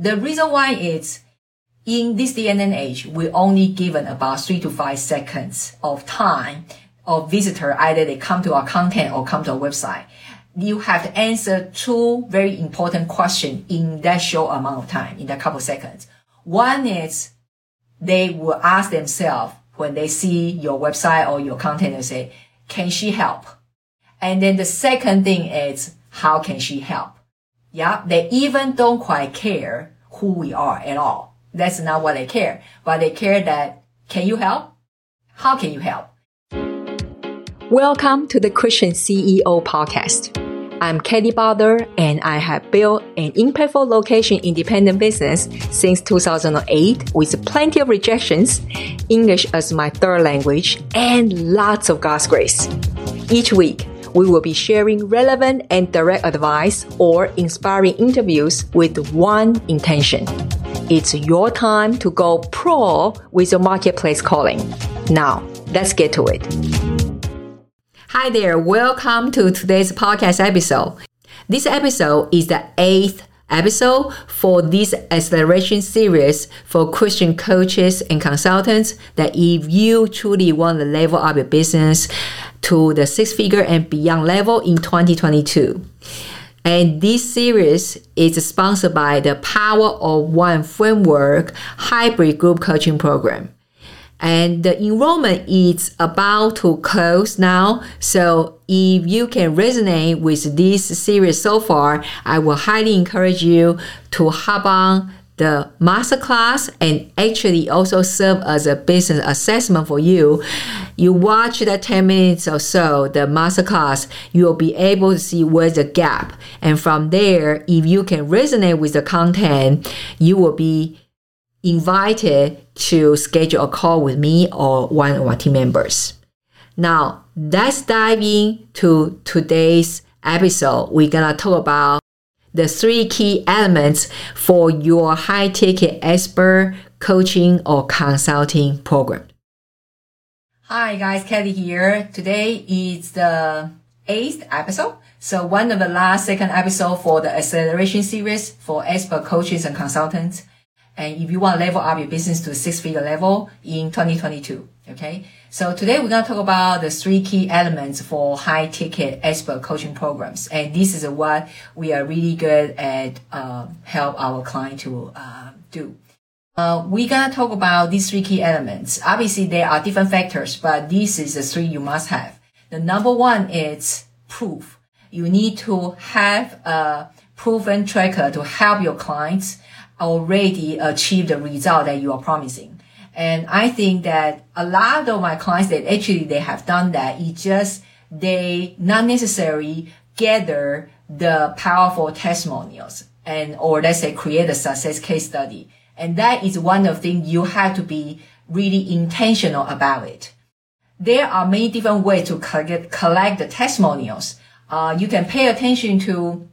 The reason why is in this day and age, we're only given about three to five seconds of time of visitor. Either they come to our content or come to our website. You have to answer two very important questions in that short amount of time, in that couple seconds. One is they will ask themselves when they see your website or your content and say, can she help? And then the second thing is, how can she help? Yeah, they even don't quite care who we are at all. That's not what they care, but they care that, can you help? How can you help? Welcome to the Christian CEO podcast. I'm Kelly Butler and I have built an impactful location independent business since 2008 with plenty of rejections, English as my third language, and lots of God's grace. Each week, we will be sharing relevant and direct advice or inspiring interviews with one intention. It's your time to go pro with your marketplace calling. Now, let's get to it. Hi there, welcome to today's podcast episode. This episode is the eighth episode for this acceleration series for Christian coaches and consultants that if you truly want to level up your business to the six figure and beyond level in 2022. And this series is sponsored by the Power of One Framework hybrid group coaching program. And the enrollment is about to close now. So if you can resonate with this series so far, I will highly encourage you to hop on the masterclass and actually also serve as a business assessment for you. You watch the 10 minutes or so, the masterclass, you will be able to see where's the gap. And from there, if you can resonate with the content, you will be invited to schedule a call with me or one of my team members. Now, let's dive into today's episode. We're gonna talk about the three key elements for your high ticket expert coaching or consulting program. Hi guys, Kelly here. Today is the eighth episode. So one of the last second episode for the acceleration series for expert coaches and consultants. And if you want to level up your business to six figure level in 2022. Okay. So today we're going to talk about the three key elements for high ticket expert coaching programs. And this is what we are really good at, uh, help our client to, uh, do. Uh, we're gonna talk about these three key elements. Obviously, there are different factors, but this is the three you must have. The number one is proof. You need to have a proven tracker to help your clients already achieve the result that you are promising. And I think that a lot of my clients that actually they have done that. It just they not necessarily gather the powerful testimonials and or let's say create a success case study. And that is one of the things you have to be really intentional about it. There are many different ways to collect, collect the testimonials. Uh, you can pay attention to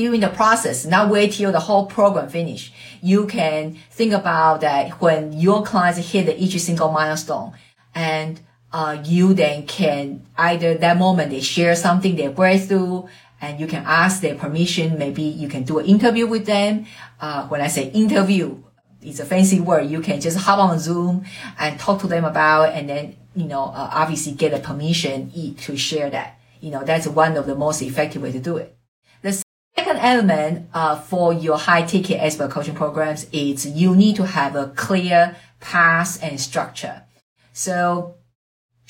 during the process, not wait till the whole program finish. You can think about that when your clients hit each single milestone and uh, you then can either that moment they share something they breakthrough and you can ask their permission. Maybe you can do an interview with them. Uh, when I say interview, it's a fancy word. You can just hop on Zoom and talk to them about, and then, you know, uh, obviously get a permission to share that. You know, that's one of the most effective way to do it. Element, uh, for your high ticket expert coaching programs is you need to have a clear path and structure. So,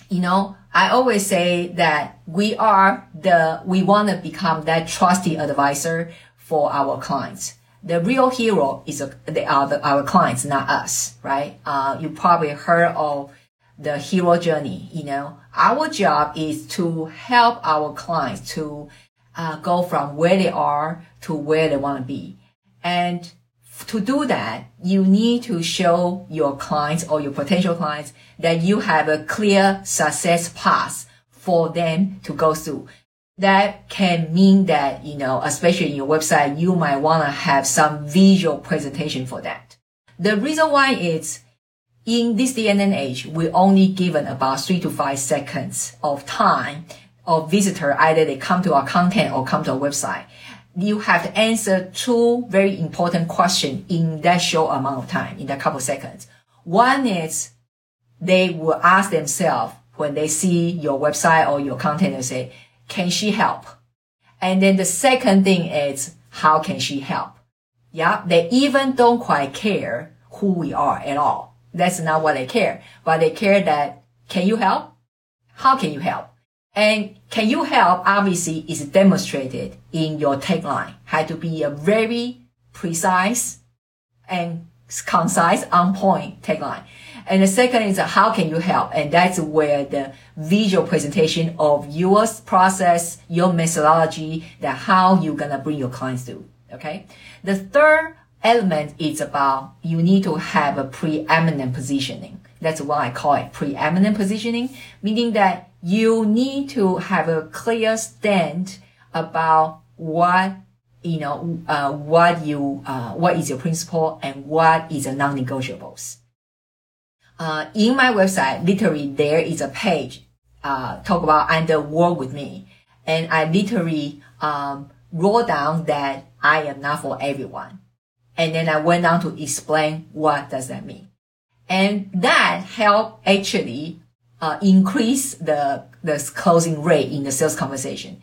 you know, I always say that we are the, we want to become that trusty advisor for our clients the real hero is a, they are the, our clients, not us, right? Uh, you probably heard of the hero journey. You know, our job is to help our clients to uh, go from where they are to where they want to be. And to do that, you need to show your clients or your potential clients that you have a clear success path for them to go through that can mean that, you know, especially in your website, you might want to have some visual presentation for that. The reason why is in this day and age, we're only given about three to five seconds of time of visitor. Either they come to our content or come to our website. You have to answer two very important questions in that short amount of time, in that couple seconds. One is they will ask themselves when they see your website or your content, and say, can she help? And then the second thing is, how can she help? Yeah, they even don't quite care who we are at all. That's not what they care, but they care that, can you help? How can you help? And can you help obviously is demonstrated in your tagline. Had to be a very precise and concise, on point tagline. And the second is how can you help? And that's where the visual presentation of your process, your methodology, that how you're gonna bring your clients through. Okay. The third element is about you need to have a preeminent positioning. That's why I call it preeminent positioning, meaning that you need to have a clear stand about what you know uh, what you uh, what is your principle and what is the non-negotiables. Uh, in my website, literally there is a page uh, talk about under work with me, and I literally um, wrote down that I am not for everyone, and then I went on to explain what does that mean, and that help actually uh, increase the the closing rate in the sales conversation.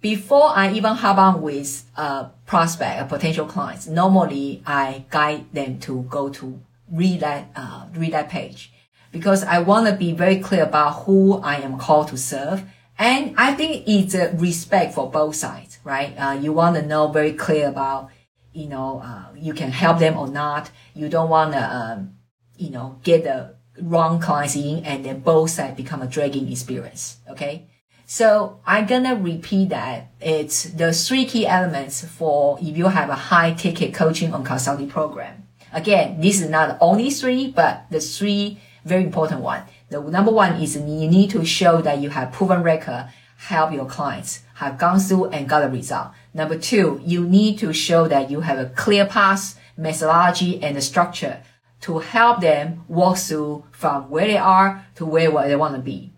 Before I even hop on with a prospect, a potential clients, normally I guide them to go to read that uh, read that page because I want to be very clear about who I am called to serve. And I think it's a respect for both sides, right? Uh, you want to know very clear about, you know, uh, you can help them or not. You don't want to, um, you know, get the wrong clients in and then both sides become a dragging experience. Okay. So I'm gonna repeat that. It's the three key elements for if you have a high ticket coaching and consulting program. Again, this is not the only three, but the three very important one. The number one is you need to show that you have proven record, help your clients, have gone through and got a result. Number two, you need to show that you have a clear path, methodology, and a structure to help them walk through from where they are to where they want to be.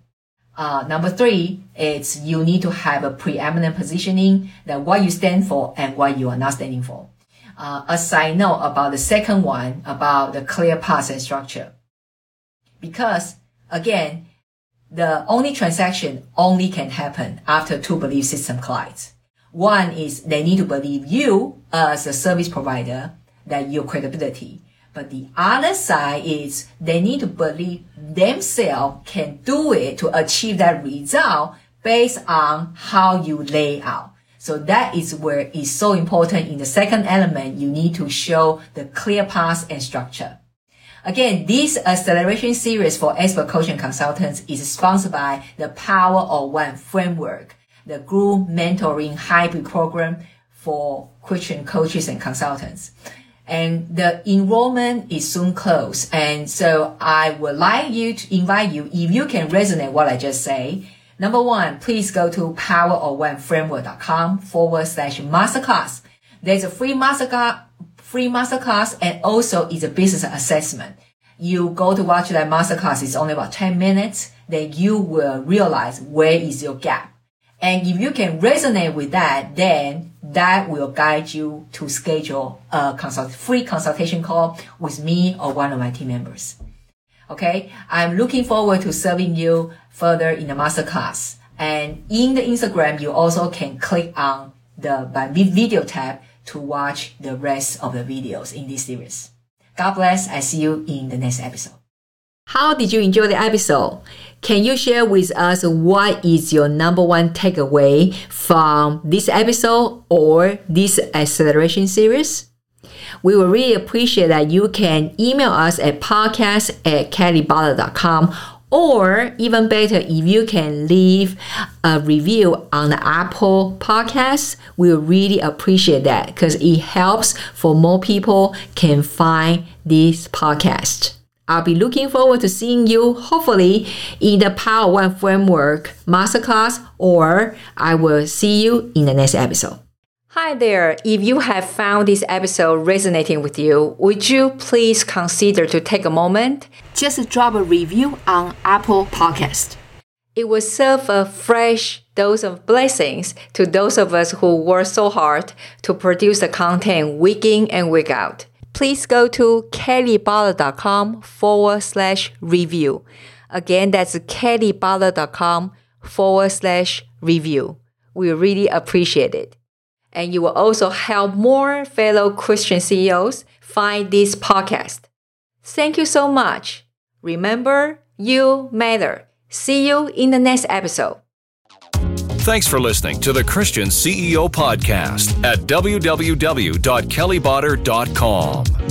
Uh, number three is you need to have a preeminent positioning that what you stand for and what you are not standing for. Uh, a side note about the second one about the clear path and structure. Because again, the only transaction only can happen after two belief system collides. One is they need to believe you as a service provider that your credibility but the other side is they need to believe themselves can do it to achieve that result based on how you lay out. So that is where it's so important in the second element. You need to show the clear path and structure. Again, this acceleration series for expert coaching consultants is sponsored by the Power of One framework, the group mentoring hybrid program for Christian coaches and consultants and the enrollment is soon closed. And so I would like you to invite you, if you can resonate what I just say, number one, please go to powerofoneframework.com forward slash masterclass. There's a free masterclass, free masterclass and also it's a business assessment. You go to watch that masterclass, it's only about 10 minutes, then you will realize where is your gap. And if you can resonate with that, then that will guide you to schedule a consult, free consultation call with me or one of my team members. Okay. I'm looking forward to serving you further in the masterclass. And in the Instagram, you also can click on the video tab to watch the rest of the videos in this series. God bless. I see you in the next episode. How did you enjoy the episode? Can you share with us what is your number one takeaway from this episode or this acceleration series? We will really appreciate that you can email us at podcast at kellybutler.com or even better, if you can leave a review on the Apple podcast, we really appreciate that because it helps for more people can find this podcast. I'll be looking forward to seeing you hopefully in the Power One Framework Masterclass or I will see you in the next episode. Hi there. If you have found this episode resonating with you, would you please consider to take a moment? Just drop a review on Apple Podcast. It will serve a fresh dose of blessings to those of us who work so hard to produce the content week in and week out. Please go to kellybutler.com forward slash review. Again, that's kellybutler.com forward slash review. We really appreciate it. And you will also help more fellow Christian CEOs find this podcast. Thank you so much. Remember, you matter. See you in the next episode. Thanks for listening to the Christian CEO Podcast at www.kellybutler.com.